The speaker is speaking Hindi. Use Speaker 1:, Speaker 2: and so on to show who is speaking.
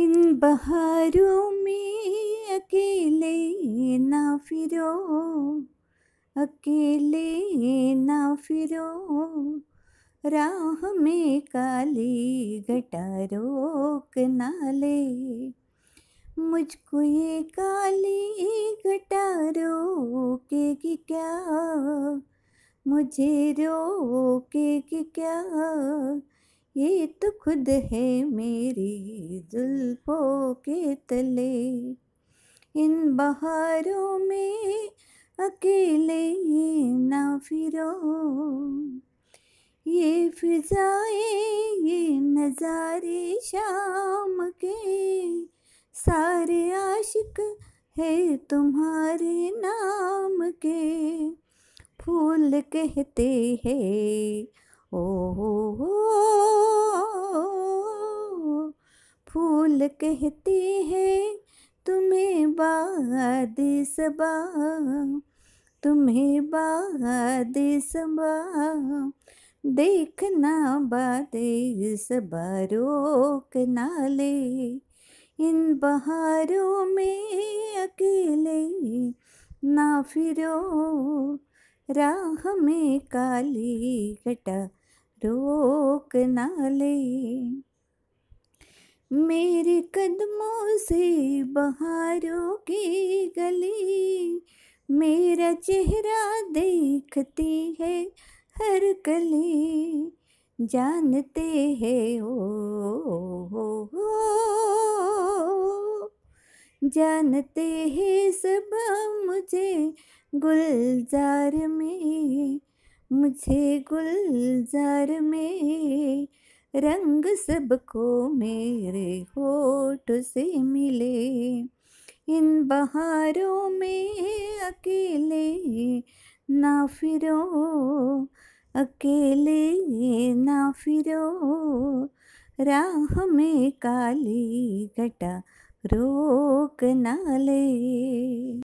Speaker 1: इन बहारों में अकेले ना फिरो, अकेले ना फिरो। राह में काली घटा रोक ना ले, मुझको ये काली घटा रोकेगी क्या? मुझे रोकेगी क्या? ये तो खुद है मेरी जुल्फों के तले। इन बहारों में अकेले ये ना फिरो। ये फिजाए, ये नज़ारे शाम के। सारे आशिक है तुम्हारे नाम के। फूल कहते हैं ओ हो फूल कहते हैं, तुम्हें बाद सबा, तुम्हें बाद सबा, देखना बाद सबा रोक ना ले, इन बहारों में अकेले ना फिरो, राह में काली घटा रोक ना ले। मेरे कदमों से बहारों की गली। मेरा चेहरा देखती है हर कली। जानते हैं, ओ हो जानते हैं सब मुझे गुलजार में, मुझे गुलजार में। रंग सबको मेरे होठ से मिले। इन बहारों में अकेले, ना फिरो, अकेले, ना फिरो। राह में काली घटा रोक ना ले।